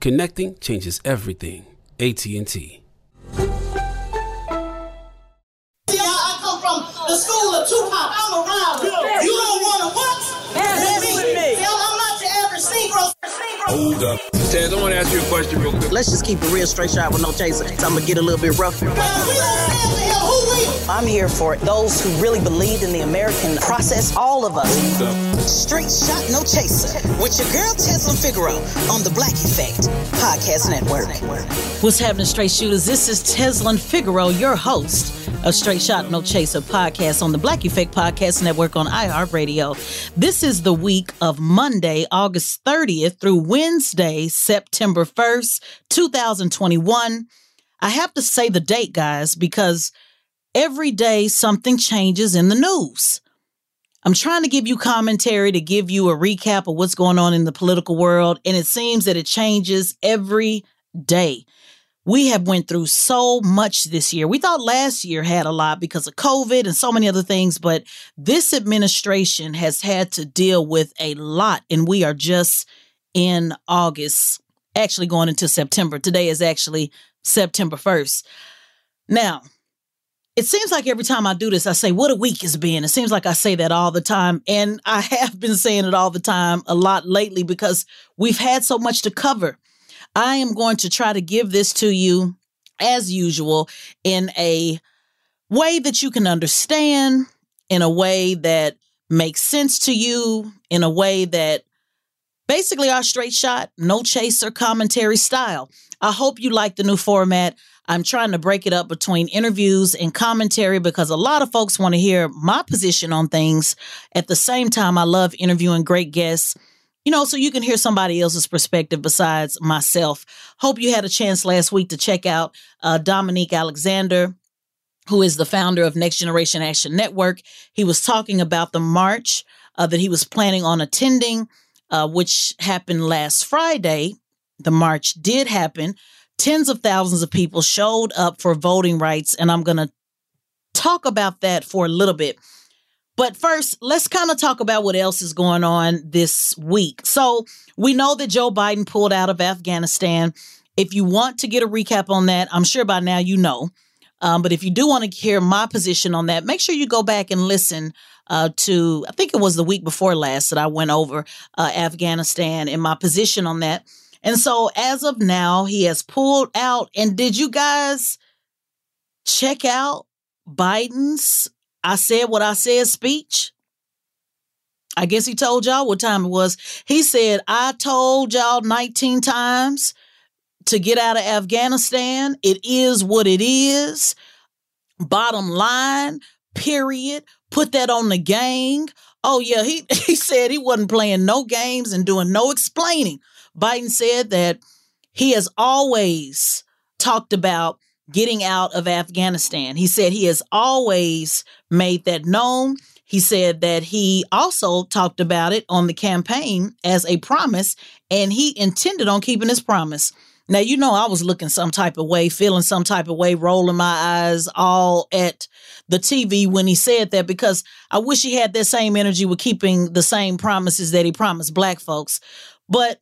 Connecting changes everything. AT&T. I come from the school of Tupac. I'm around. You don't want to what? Dance with me. Tell I'm not your average Negro. Hold up. Taz, I want to ask you a question real quick. Let's just keep it real straight shot with no chaser. So I'm gonna get a little bit rough. Well, we don't stand to him. Who will? I'm here for it. those who really believe in the American process. All of us. Straight shot, no chaser. With your girl Tezlyn Figaro on the Black Effect Podcast Network. What's happening, straight shooters? This is Tezlyn Figaro, your host of Straight Shot No Chaser podcast on the Black Effect Podcast Network on iHeartRadio. This is the week of Monday, August 30th through Wednesday, September 1st, 2021. I have to say the date, guys, because every day something changes in the news. I'm trying to give you commentary to give you a recap of what's going on in the political world, and it seems that it changes every day. We have went through so much this year. We thought last year had a lot because of COVID and so many other things, but this administration has had to deal with a lot, and we are just in August, actually going into September. Today is actually September 1st. Now, it seems like every time I do this, I say, What a week it's been. It seems like I say that all the time. And I have been saying it all the time a lot lately because we've had so much to cover. I am going to try to give this to you as usual in a way that you can understand, in a way that makes sense to you, in a way that basically our straight shot, no chaser commentary style. I hope you like the new format. I'm trying to break it up between interviews and commentary because a lot of folks want to hear my position on things. At the same time, I love interviewing great guests, you know, so you can hear somebody else's perspective besides myself. Hope you had a chance last week to check out uh, Dominique Alexander, who is the founder of Next Generation Action Network. He was talking about the march uh, that he was planning on attending, uh, which happened last Friday. The march did happen tens of thousands of people showed up for voting rights, and I'm going to talk about that for a little bit. But first, let's kind of talk about what else is going on this week. So, we know that Joe Biden pulled out of Afghanistan. If you want to get a recap on that, I'm sure by now you know. Um, but if you do want to hear my position on that, make sure you go back and listen uh, to, I think it was the week before last that I went over uh, Afghanistan and my position on that. And so as of now, he has pulled out. And did you guys check out Biden's I said what I said speech? I guess he told y'all what time it was. He said, I told y'all 19 times to get out of Afghanistan. It is what it is. Bottom line, period. Put that on the gang. Oh, yeah, he, he said he wasn't playing no games and doing no explaining. Biden said that he has always talked about getting out of Afghanistan. He said he has always made that known. He said that he also talked about it on the campaign as a promise, and he intended on keeping his promise. Now, you know, I was looking some type of way, feeling some type of way, rolling my eyes all at the TV when he said that because I wish he had that same energy with keeping the same promises that he promised black folks. But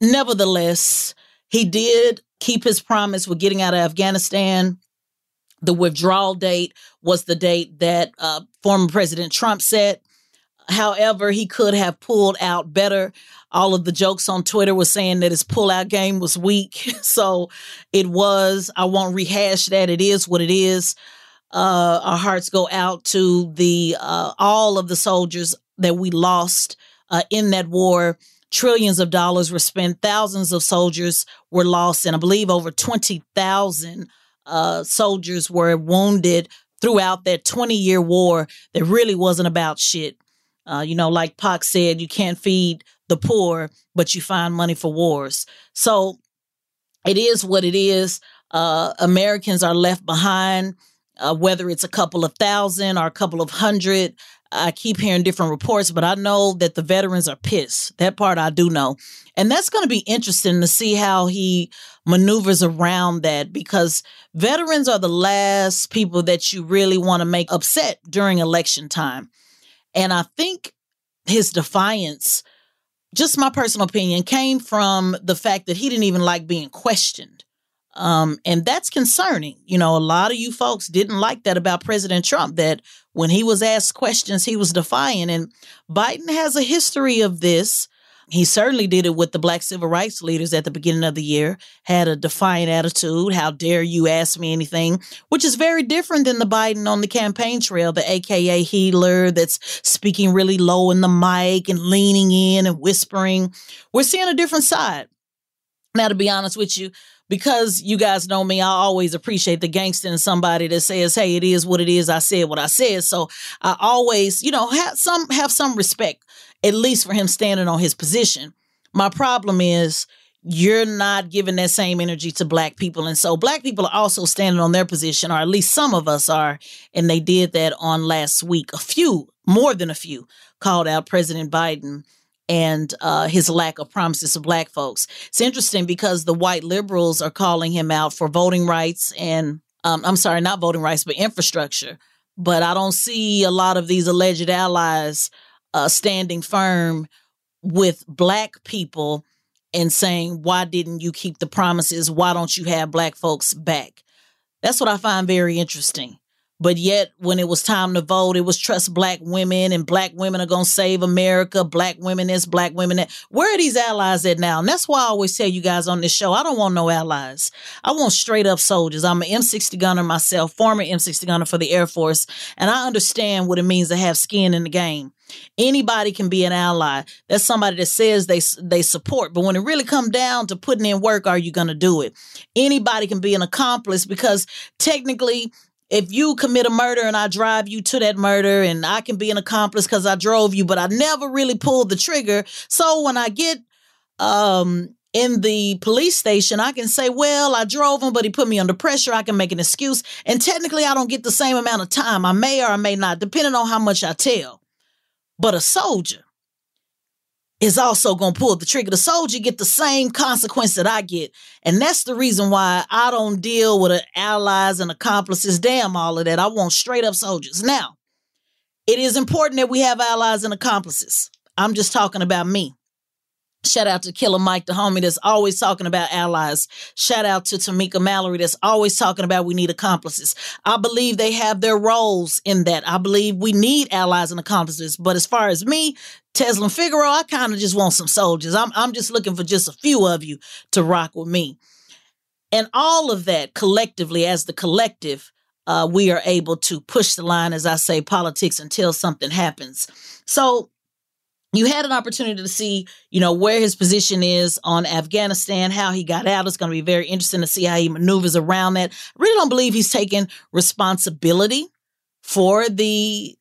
nevertheless, he did keep his promise with getting out of Afghanistan. The withdrawal date was the date that uh, former President Trump set. However, he could have pulled out better. All of the jokes on Twitter was saying that his pullout game was weak. So it was. I won't rehash that. It is what it is. Uh, our hearts go out to the uh, all of the soldiers that we lost uh, in that war. Trillions of dollars were spent. Thousands of soldiers were lost, and I believe over twenty thousand uh, soldiers were wounded throughout that 20 year war that really wasn't about shit. Uh, you know, like Pac said, you can't feed the poor, but you find money for wars. So it is what it is. Uh, Americans are left behind, uh, whether it's a couple of thousand or a couple of hundred. I keep hearing different reports, but I know that the veterans are pissed. That part I do know. And that's going to be interesting to see how he maneuvers around that because veterans are the last people that you really want to make upset during election time. And I think his defiance, just my personal opinion, came from the fact that he didn't even like being questioned. Um, and that's concerning. You know, a lot of you folks didn't like that about President Trump, that when he was asked questions, he was defiant. And Biden has a history of this he certainly did it with the black civil rights leaders at the beginning of the year, had a defiant attitude. How dare you ask me anything? Which is very different than the Biden on the campaign trail, the AKA healer that's speaking really low in the mic and leaning in and whispering. We're seeing a different side. Now, to be honest with you, because you guys know me, I always appreciate the gangster in somebody that says, "Hey, it is what it is. I said what I said." So I always, you know, have some have some respect at least for him standing on his position. My problem is you're not giving that same energy to black people. And so black people are also standing on their position, or at least some of us are. And they did that on last week. A few, more than a few, called out President Biden and uh, his lack of promises to black folks. It's interesting because the white liberals are calling him out for voting rights and, um, I'm sorry, not voting rights, but infrastructure. But I don't see a lot of these alleged allies uh, standing firm with black people and saying, why didn't you keep the promises? Why don't you have black folks back? That's what I find very interesting. But yet, when it was time to vote, it was trust black women and black women are going to save America. Black women this, black women that. Where are these allies at now? And that's why I always tell you guys on this show, I don't want no allies. I want straight up soldiers. I'm an M60 gunner myself, former M60 gunner for the Air Force, and I understand what it means to have skin in the game. Anybody can be an ally. That's somebody that says they they support, but when it really comes down to putting in work, are you going to do it? Anybody can be an accomplice because technically if you commit a murder and I drive you to that murder and I can be an accomplice because I drove you, but I never really pulled the trigger. So when I get um in the police station, I can say, well, I drove him, but he put me under pressure. I can make an excuse. And technically, I don't get the same amount of time. I may or I may not, depending on how much I tell. But a soldier, is also going to pull the trigger. The soldier get the same consequence that I get. And that's the reason why I don't deal with allies and accomplices. Damn all of that. I want straight up soldiers. Now, it is important that we have allies and accomplices. I'm just talking about me. Shout out to Killer Mike, the homie that's always talking about allies. Shout out to Tamika Mallory that's always talking about we need accomplices. I believe they have their roles in that. I believe we need allies and accomplices. But as far as me, Tezlyn Figaro, I kind of just want some soldiers. I'm, I'm just looking for just a few of you to rock with me. And all of that collectively, as the collective, uh, we are able to push the line, as I say, politics until something happens. So you had an opportunity to see, you know, where his position is on Afghanistan, how he got out. It's going to be very interesting to see how he maneuvers around that. I really don't believe he's taking responsibility for the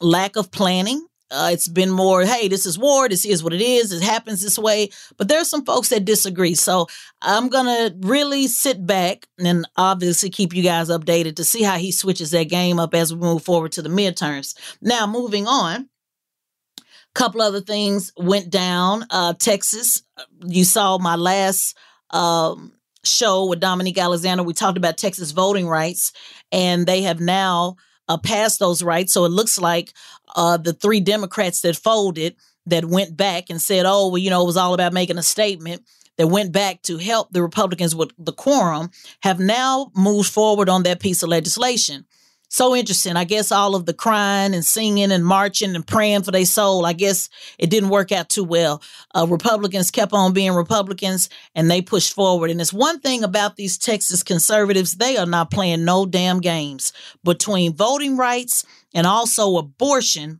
lack of planning. Uh, it's been more, hey, this is war. This is what it is. It happens this way. But there are some folks that disagree. So I'm going to really sit back and obviously keep you guys updated to see how he switches that game up as we move forward to the midterms. Now, moving on couple other things went down. Uh, Texas, you saw my last um, show with Dominique Alexander. We talked about Texas voting rights, and they have now uh, passed those rights. So it looks like uh, the three Democrats that folded, that went back and said, oh, well, you know, it was all about making a statement that went back to help the Republicans with the quorum, have now moved forward on that piece of legislation so interesting. I guess all of the crying and singing and marching and praying for their soul, I guess it didn't work out too well. Uh, Republicans kept on being Republicans and they pushed forward. And it's one thing about these Texas conservatives, they are not playing no damn games between voting rights and also abortion.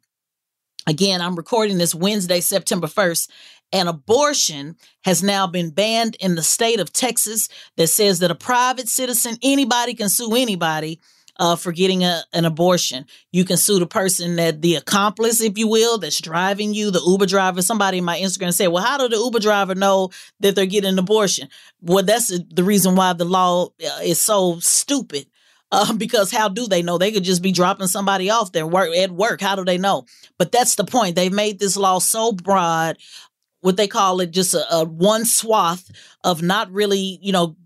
Again, I'm recording this Wednesday, September 1st, and abortion has now been banned in the state of Texas that says that a private citizen, anybody can sue anybody uh, for getting a, an abortion. You can sue the person that the accomplice, if you will, that's driving you, the Uber driver. Somebody in my Instagram said, "Well, how did the Uber driver know that they're getting an abortion?" Well, that's the reason why the law uh, is so stupid. Uh, because how do they know? They could just be dropping somebody off there work at work. How do they know? But that's the point. They've made this law so broad, what they call it, just a, a one swath of not really, you know,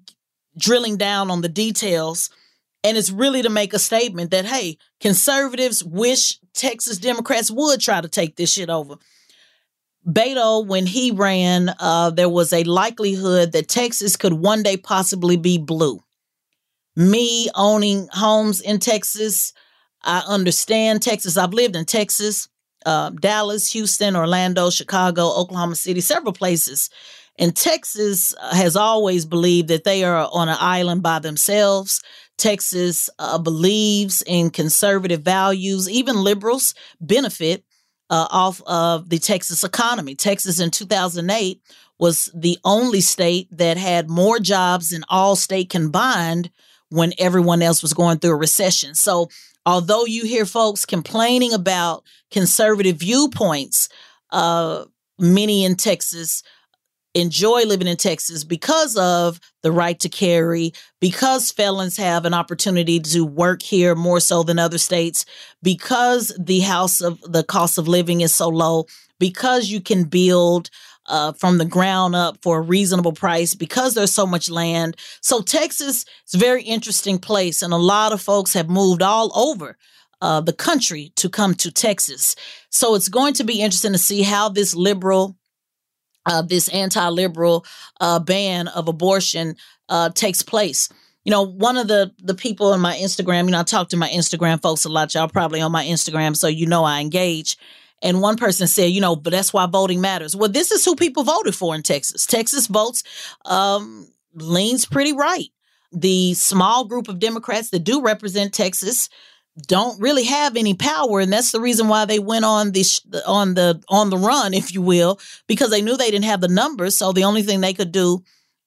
drilling down on the details and it's really to make a statement that, hey, conservatives wish Texas Democrats would try to take this shit over. Beto, when he ran, uh, there was a likelihood that Texas could one day possibly be blue. Me owning homes in Texas, I understand Texas. I've lived in Texas, uh, Dallas, Houston, Orlando, Chicago, Oklahoma City, several places. And Texas has always believed that they are on an island by themselves. Texas uh, believes in conservative values. Even liberals benefit uh, off of the Texas economy. Texas in 2008 was the only state that had more jobs than all state combined when everyone else was going through a recession. So, although you hear folks complaining about conservative viewpoints, uh, many in Texas enjoy living in Texas because of the right to carry, because felons have an opportunity to work here more so than other states, because the house of the cost of living is so low, because you can build uh, from the ground up for a reasonable price because there's so much land. So Texas is a very interesting place, and a lot of folks have moved all over. Uh, the country to come to Texas. So it's going to be interesting to see how this liberal uh, this anti-liberal uh, ban of abortion uh, takes place. You know, one of the the people on my Instagram, you know, I talk to my Instagram folks a lot. Y'all probably on my Instagram, so you know I engage. And one person said, you know, but that's why voting matters. Well, this is who people voted for in Texas. Texas votes um, leans pretty right. The small group of Democrats that do represent Texas don't really have any power and that's the reason why they went on the on the on the run if you will because they knew they didn't have the numbers so the only thing they could do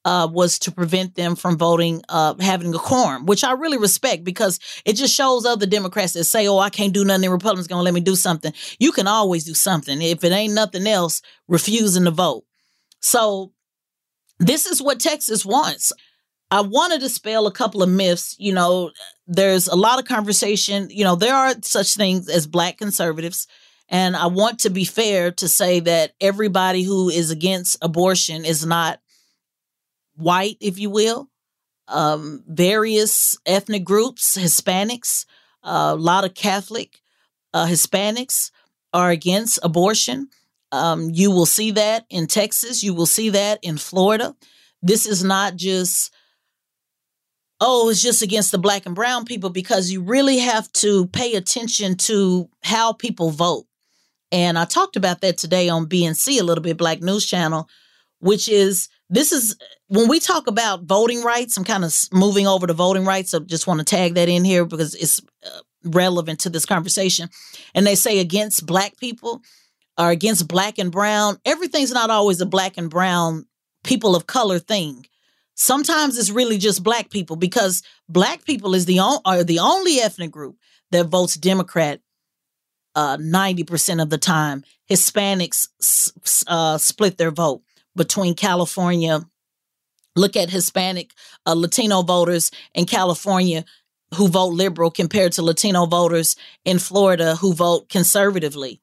uh, was to prevent them from voting uh, having a quorum which i really respect because it just shows other democrats that say oh i can't do nothing the republicans gonna let me do something. You can always do something. If it ain't nothing else refusing to vote. So this is what texas wants I want to dispel a couple of myths. You know, there's a lot of conversation. You know, there are such things as black conservatives. And I want to be fair to say that everybody who is against abortion is not white, if you will. Um, various ethnic groups, Hispanics, uh, a lot of Catholic uh, Hispanics are against abortion. Um, you will see that in Texas. You will see that in Florida. This is not just oh, it's just against the black and brown people because you really have to pay attention to how people vote. And I talked about that today on BNC a little bit, Black News Channel, which is this is when we talk about voting rights. I'm kind of moving over to voting rights. I just want to tag that in here because it's uh, relevant to this conversation. And they say against black people or against black and brown. Everything's not always a black and brown people of color thing. Sometimes it's really just black people because black people is the are the only ethnic group that votes Democrat uh, 90% of the time. Hispanics uh, split their vote between California. Look at Hispanic uh, Latino voters in California who vote liberal compared to Latino voters in Florida who vote conservatively.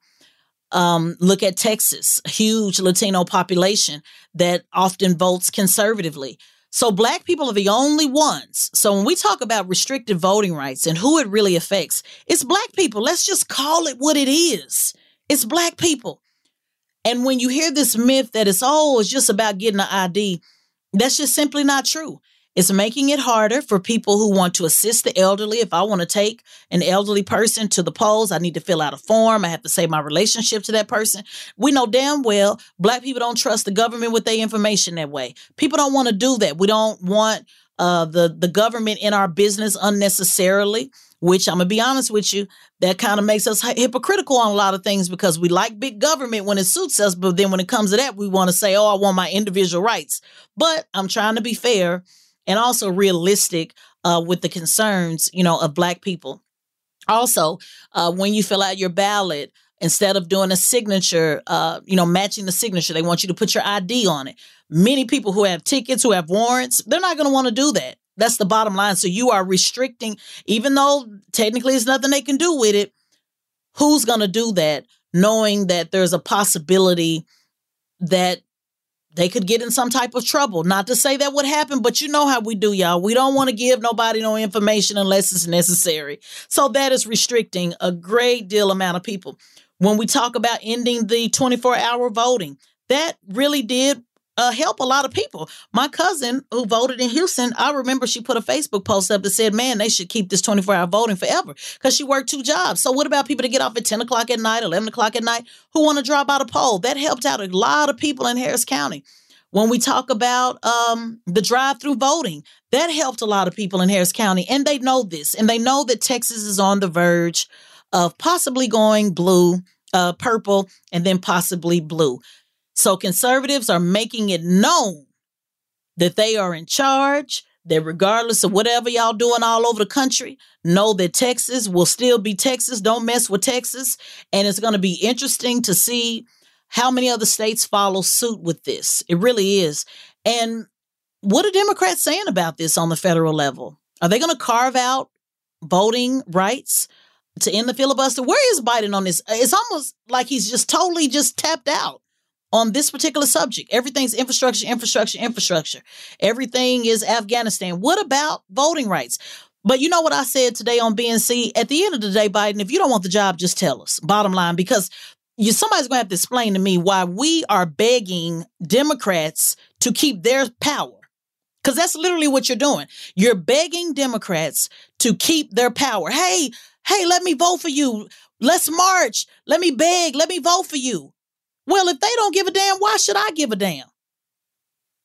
Um, look at Texas, huge Latino population that often votes conservatively. So black people are the only ones. So when we talk about restricted voting rights and who it really affects, it's black people. Let's just call it what it is. It's black people. And when you hear this myth that it's oh, it's just about getting an ID, that's just simply not true. It's making it harder for people who want to assist the elderly. If I want to take an elderly person to the polls, I need to fill out a form. I have to say my relationship to that person. We know damn well black people don't trust the government with their information that way. People don't want to do that. We don't want uh, the the government in our business unnecessarily. Which I'm gonna be honest with you, that kind of makes us hypocritical on a lot of things because we like big government when it suits us, but then when it comes to that, we want to say, "Oh, I want my individual rights." But I'm trying to be fair and also realistic uh, with the concerns, you know, of Black people. Also, uh, when you fill out your ballot, instead of doing a signature, uh, you know, matching the signature, they want you to put your ID on it. Many people who have tickets, who have warrants, they're not going to want to do that. That's the bottom line. So you are restricting, even though technically there's nothing they can do with it. Who's going to do that, knowing that there's a possibility that they could get in some type of trouble. Not to say that would happen, but you know how we do, y'all. We don't want to give nobody no information unless it's necessary. So that is restricting a great deal amount of people. When we talk about ending the 24 hour voting, that really did uh, help a lot of people. My cousin who voted in Houston, I remember she put a Facebook post up that said, man, they should keep this 24 hour voting forever because she worked two jobs. So, what about people that get off at 10 o'clock at night, 11 o'clock at night, who want to drop out a poll? That helped out a lot of people in Harris County. When we talk about um, the drive through voting, that helped a lot of people in Harris County. And they know this, and they know that Texas is on the verge of possibly going blue, uh, purple, and then possibly blue. So conservatives are making it known that they are in charge, that regardless of whatever y'all doing all over the country, know that Texas will still be Texas. Don't mess with Texas. And it's going to be interesting to see how many other states follow suit with this. It really is. And what are Democrats saying about this on the federal level? Are they going to carve out voting rights to end the filibuster? Where is Biden on this? It's almost like he's just totally just tapped out on this particular subject. Everything's infrastructure, infrastructure, infrastructure. Everything is Afghanistan. What about voting rights? But you know what I said today on BNC? At the end of the day, Biden, if you don't want the job, just tell us. Bottom line, because you somebody's gonna have to explain to me why we are begging Democrats to keep their power. Because that's literally what you're doing. You're begging Democrats to keep their power. Hey, hey, let me vote for you. Let's march. Let me beg. Let me vote for you. Well, if they don't give a damn, why should I give a damn?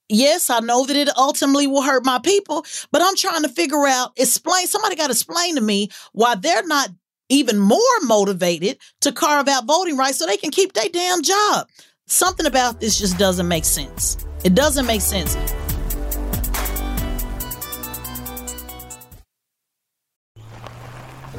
Yes, I know that it ultimately will hurt my people, but I'm trying to figure out, explain, somebody got to explain to me why they're not even more motivated to carve out voting rights so they can keep their damn job. Something about this just doesn't make sense. It doesn't make sense.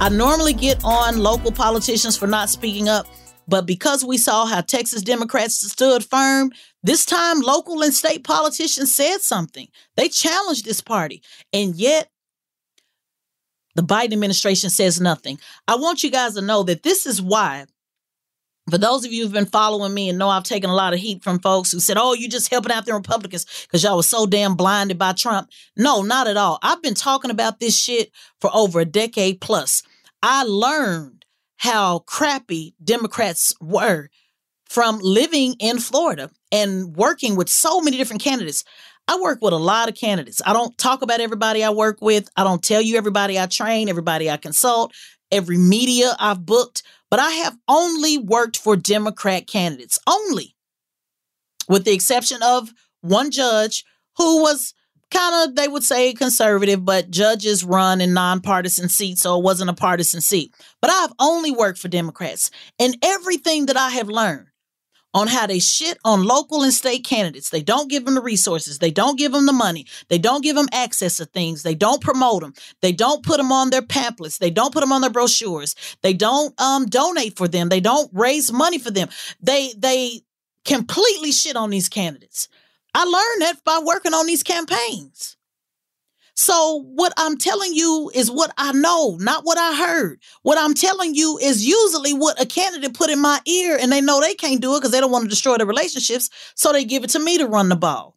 I normally get on local politicians for not speaking up, but because we saw how Texas Democrats stood firm, this time local and state politicians said something. They challenged this party. And yet, the Biden administration says nothing. I want you guys to know that this is why for those of you who've been following me and know I've taken a lot of heat from folks who said, oh, you're just helping out the Republicans because y'all was so damn blinded by Trump. No, not at all. I've been talking about this shit for over a decade plus. I learned how crappy Democrats were from living in Florida and working with so many different candidates. I work with a lot of candidates. I don't talk about everybody I work with. I don't tell you everybody I train, everybody I consult, every media I've booked, but I have only worked for Democrat candidates, only, with the exception of one judge who was kind of, they would say conservative, but judges run in nonpartisan seats, so it wasn't a partisan seat. But I've only worked for Democrats. And everything that I have learned on how they shit on local and state candidates. They don't give them the resources. They don't give them the money. They don't give them access to things. They don't promote them. They don't put them on their pamphlets. They don't put them on their brochures. They don't um, donate for them. They don't raise money for them. They they completely shit on these candidates. I learned that by working on these campaigns. So, what I'm telling you is what I know, not what I heard. What I'm telling you is usually what a candidate put in my ear, and they know they can't do it because they don't want to destroy the relationships. So, they give it to me to run the ball.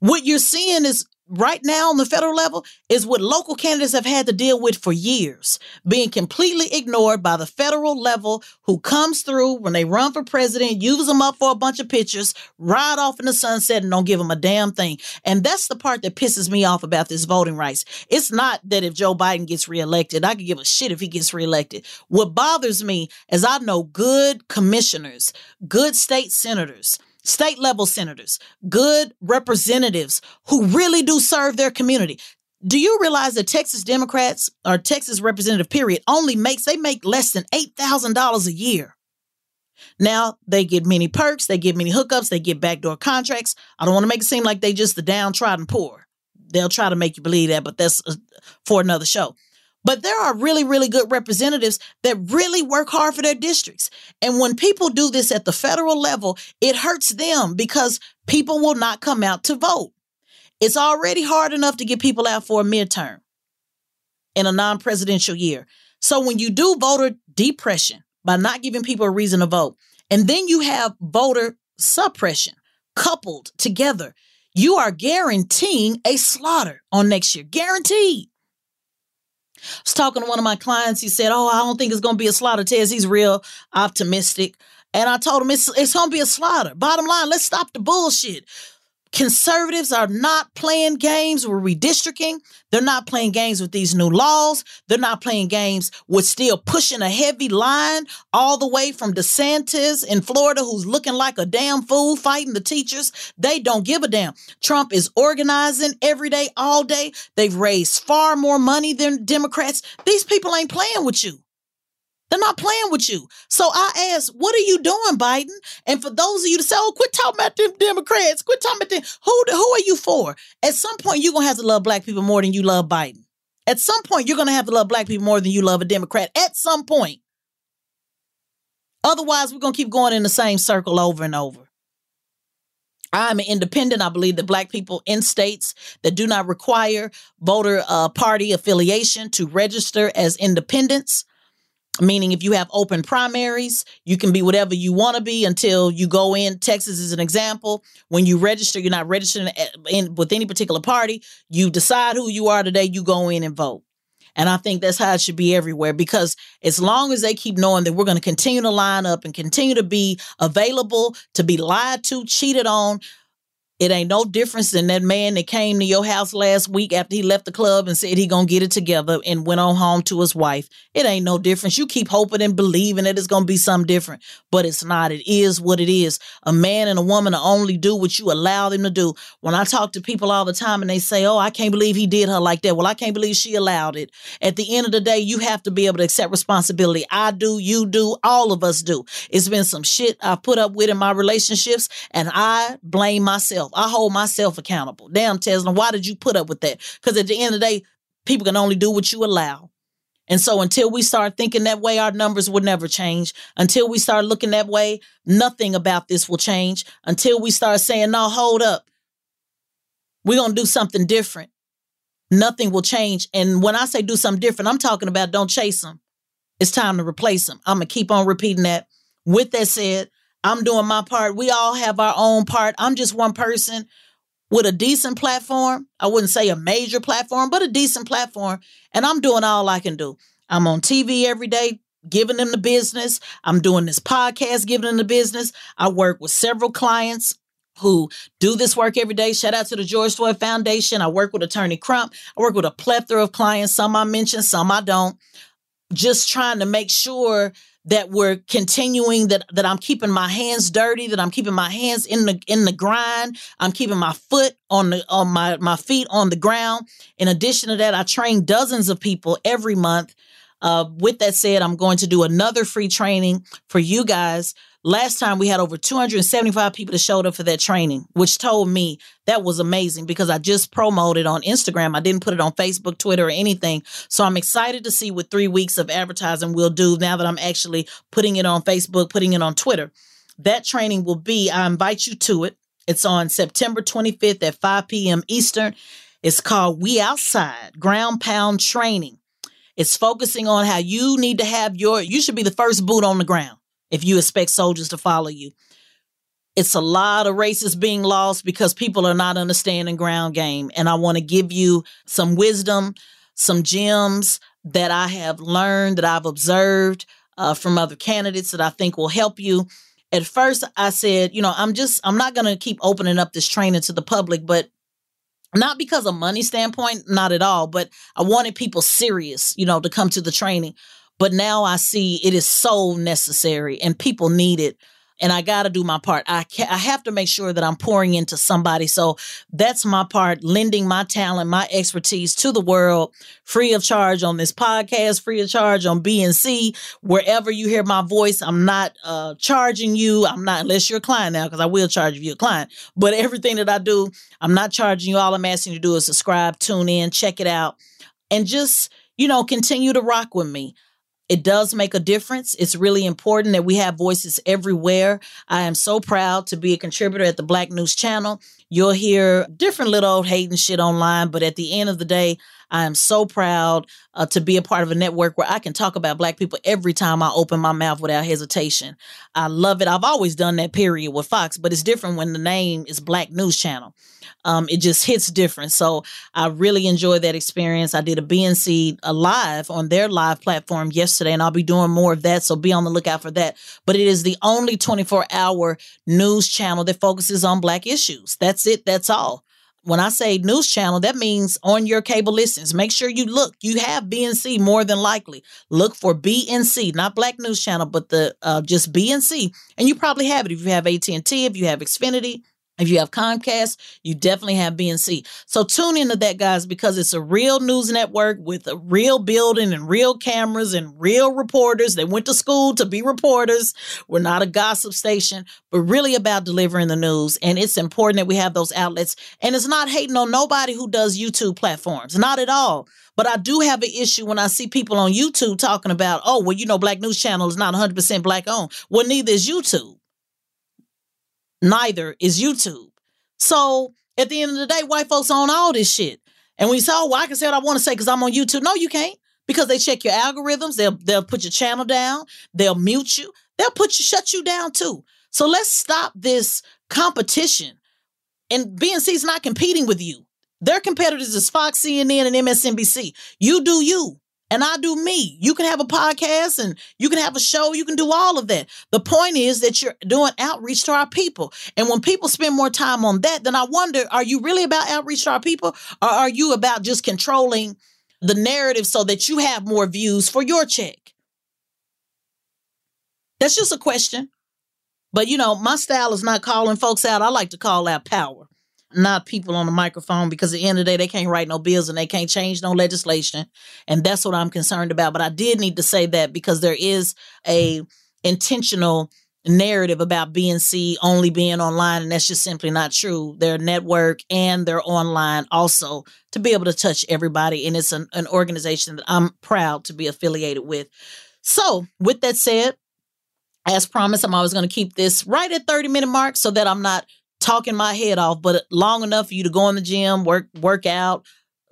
What you're seeing is right now on the federal level is what local candidates have had to deal with for years, being completely ignored by the federal level who comes through when they run for president, use them up for a bunch of pictures, ride off in the sunset and don't give them a damn thing. And that's the part that pisses me off about this voting rights. It's not that if Joe Biden gets reelected, I could give a shit if he gets reelected. What bothers me is I know good commissioners, good state senators, state level senators, good representatives who really do serve their community. Do you realize that Texas Democrats or Texas representative period only makes they make less than $8,000 a year? Now they get many perks, they get many hookups, they get backdoor contracts. I don't want to make it seem like they just the downtrodden poor. They'll try to make you believe that, but that's uh, for another show. But there are really, really good representatives that really work hard for their districts. And when people do this at the federal level, it hurts them because people will not come out to vote. It's already hard enough to get people out for a midterm in a non presidential year. So when you do voter depression by not giving people a reason to vote, and then you have voter suppression coupled together, you are guaranteeing a slaughter on next year. Guaranteed. I was talking to one of my clients. He said, Oh, I don't think it's going to be a slaughter test. He's real optimistic. And I told him it's, it's going to be a slaughter. Bottom line, let's stop the bullshit. Conservatives are not playing games with redistricting. They're not playing games with these new laws. They're not playing games with still pushing a heavy line all the way from DeSantis in Florida, who's looking like a damn fool fighting the teachers. They don't give a damn. Trump is organizing every day, all day. They've raised far more money than Democrats. These people ain't playing with you. They're not playing with you. So I ask, what are you doing, Biden? And for those of you to say, oh, quit talking about them Democrats, quit talking about them. Who, who are you for? At some point, you're going to have to love black people more than you love Biden. At some point, you're going to have to love black people more than you love a Democrat. At some point. Otherwise, we're going to keep going in the same circle over and over. I'm an independent. I believe that black people in states that do not require voter uh, party affiliation to register as independents meaning if you have open primaries you can be whatever you want to be until you go in. Texas is an example. When you register you're not registering in, with any particular party you decide who you are today you go in and vote. And i think that's how it should be everywhere because as long as they keep knowing that we're going to continue to line up and continue to be available to be lied to cheated on It ain't no difference than that man that came to your house last week after he left the club and said he gonna get it together and went on home to his wife. It ain't no difference. You keep hoping and believing that it's gonna be something different, but it's not. It is what it is. A man and a woman only do what you allow them to do. When I talk to people all the time and they say, "Oh, I can't believe he did her like that," well, I can't believe she allowed it. At the end of the day, you have to be able to accept responsibility. I do, you do, all of us do. It's been some shit I've put up with in my relationships, and I blame myself. I hold myself accountable. Damn, Tezlyn, why did you put up with that? Because at the end of the day, people can only do what you allow. And so until we start thinking that way, our numbers will never change. Until we start looking that way, nothing about this will change. Until we start saying, no, hold up. We're going to do something different. Nothing will change. And when I say do something different, I'm talking about don't chase them. It's time to replace them. I'm going to keep on repeating that. With that said, I'm doing my part. We all have our own part. I'm just one person with a decent platform. I wouldn't say a major platform, but a decent platform. And I'm doing all I can do. I'm on TV every day, giving them the business. I'm doing this podcast, giving them the business. I work with several clients who do this work every day. Shout out to the George Floyd Foundation. I work with Attorney Crump. I work with a plethora of clients. Some I mention, some I don't. Just trying to make sure that we're continuing that that I'm keeping my hands dirty, that I'm keeping my hands in the in the grind. I'm keeping my foot on the on my my feet on the ground. In addition to that, I train dozens of people every month. Uh, with that said, I'm going to do another free training for you guys Last time we had over 275 people that showed up for that training, which told me that was amazing because I just promoted on Instagram. I didn't put it on Facebook, Twitter, or anything. So I'm excited to see what three weeks of advertising will do now that I'm actually putting it on Facebook, putting it on Twitter. That training will be, I invite you to it. It's on September 25th at 5 p.m. Eastern. It's called We Outside Ground Pound Training. It's focusing on how you need to have your, you should be the first boot on the ground if you expect soldiers to follow you. It's a lot of races being lost because people are not understanding ground game. And I want to give you some wisdom, some gems that I have learned, that I've observed uh, from other candidates that I think will help you. At first, I said, you know, I'm just, I'm not going to keep opening up this training to the public, but not because of money standpoint, not at all, but I wanted people serious, you know, to come to the training. But now I see it is so necessary and people need it. And I got to do my part. I ca- I have to make sure that I'm pouring into somebody. So that's my part, lending my talent, my expertise to the world, free of charge on this podcast, free of charge on BNC, wherever you hear my voice. I'm not uh, charging you. I'm not, unless you're a client now, because I will charge if you're a client. But everything that I do, I'm not charging you. All I'm asking you to do is subscribe, tune in, check it out, and just you know continue to rock with me. It does make a difference. It's really important that we have voices everywhere. I am so proud to be a contributor at the Black News Channel. You'll hear different little old hating shit online, but at the end of the day, I am so proud uh, to be a part of a network where I can talk about Black people every time I open my mouth without hesitation. I love it. I've always done that period with Fox, but it's different when the name is Black News Channel um, it just hits different. So I really enjoyed that experience. I did a BNC a live on their live platform yesterday, and I'll be doing more of that. So be on the lookout for that. But it is the only 24 hour news channel that focuses on Black issues. That's it. That's all. When I say news channel, that means on your cable listings. Make sure you look. You have BNC more than likely. Look for BNC, not Black News Channel, but the uh, just BNC, and you probably have it if you have AT and T, if you have Xfinity, if you have Comcast, you definitely have BNC. So tune into that, guys, because it's a real news network with a real building and real cameras and real reporters. They went to school to be reporters. We're not a gossip station, but really about delivering the news. And it's important that we have those outlets. And it's not hating on nobody who does YouTube platforms, not at all. But I do have an issue when I see people on YouTube talking about, oh, well, you know, Black News Channel is not 100% black owned. Well, neither is YouTube neither is YouTube. So at the end of the day, white folks own all this shit. And we say, oh, well, I can say what I want to say because I'm on YouTube. No, you can't. Because they check your algorithms, they'll they'll put your channel down, they'll mute you, they'll put you shut you down too. So let's stop this competition. And BNC is not competing with you. Their competitors is Fox, CNN, and MSNBC. You do you. And I do me. You can have a podcast and you can have a show. You can do all of that. The point is that you're doing outreach to our people. And when people spend more time on that, then I wonder, are you really about outreach to our people or are you about just controlling the narrative so that you have more views for your check? That's just a question. But you know, my style is not calling folks out. I like to call out power not people on the microphone because at the end of the day they can't write no bills and they can't change no legislation. And that's what i'm concerned about. But i did need to say that because there is a intentional narrative about bnc only being online and that's just simply not true. Their network and they're online also to be able to touch everybody and it's an, an organization that i'm proud to be affiliated with. So with that said as promised, I'm always going to keep this right at 30 minute mark so that I'm not talking my head off, but long enough for you to go in the gym, work work out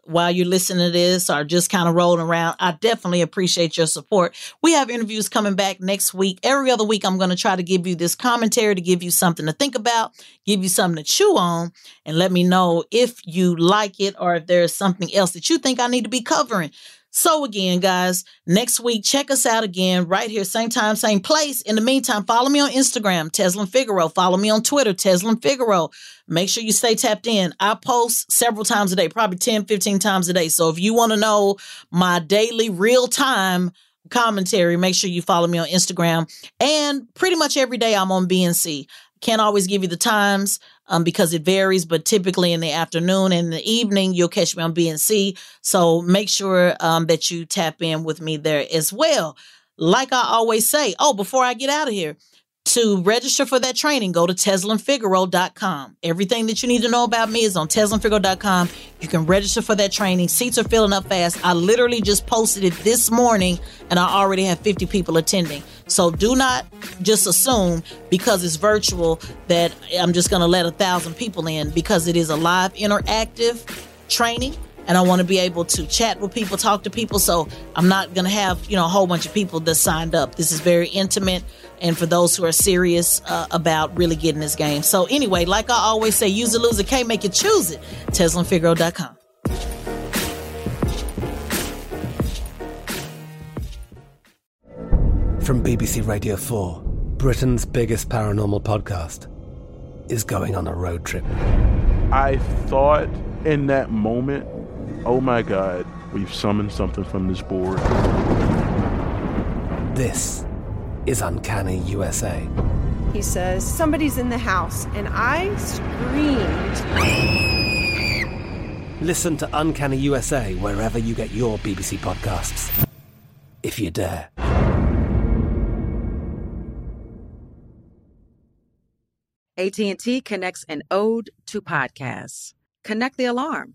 while you're listening to this or just kind of rolling around. I definitely appreciate your support. We have interviews coming back next week. Every other week I'm going to try to give you this commentary to give you something to think about, give you something to chew on and let me know if you like it or if there's something else that you think I need to be covering. So again, guys, next week, check us out again right here, same time, same place. In the meantime, follow me on Instagram, Tezlyn Figaro. Follow me on Twitter, Tezlyn Figaro. Make sure you stay tapped in. I post several times a day, probably 10, 15 times a day. So if you want to know my daily real time commentary, make sure you follow me on Instagram. And pretty much every day I'm on BNC. Can't always give you the times um, because it varies, but typically in the afternoon and the evening, you'll catch me on BNC. So make sure um, that you tap in with me there as well. Like I always say, oh, before I get out of here, to register for that training, go to TezlynFigaro.com. Everything that you need to know about me is on TezlynFigaro.com. You can register for that training. Seats are filling up fast. I literally just posted it this morning and I already have 50 people attending. So do not just assume because it's virtual that I'm just going to let a thousand people in because it is a live interactive training and I want to be able to chat with people, talk to people. So I'm not going to have, you know, a whole bunch of people that signed up. This is very intimate and for those who are serious uh, about really getting this game. So anyway, like I always say, use a loser, can't make you choose it. TezlynFigaro.com. From BBC Radio 4, Britain's biggest paranormal podcast is going on a road trip. I thought in that moment, oh my God, we've summoned something from this board. This is Uncanny USA. He says, Somebody's in the house, and I screamed. Listen to Uncanny USA wherever you get your BBC podcasts, if you dare. AT&T connects an ode to podcasts. Connect the alarm.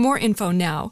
more info now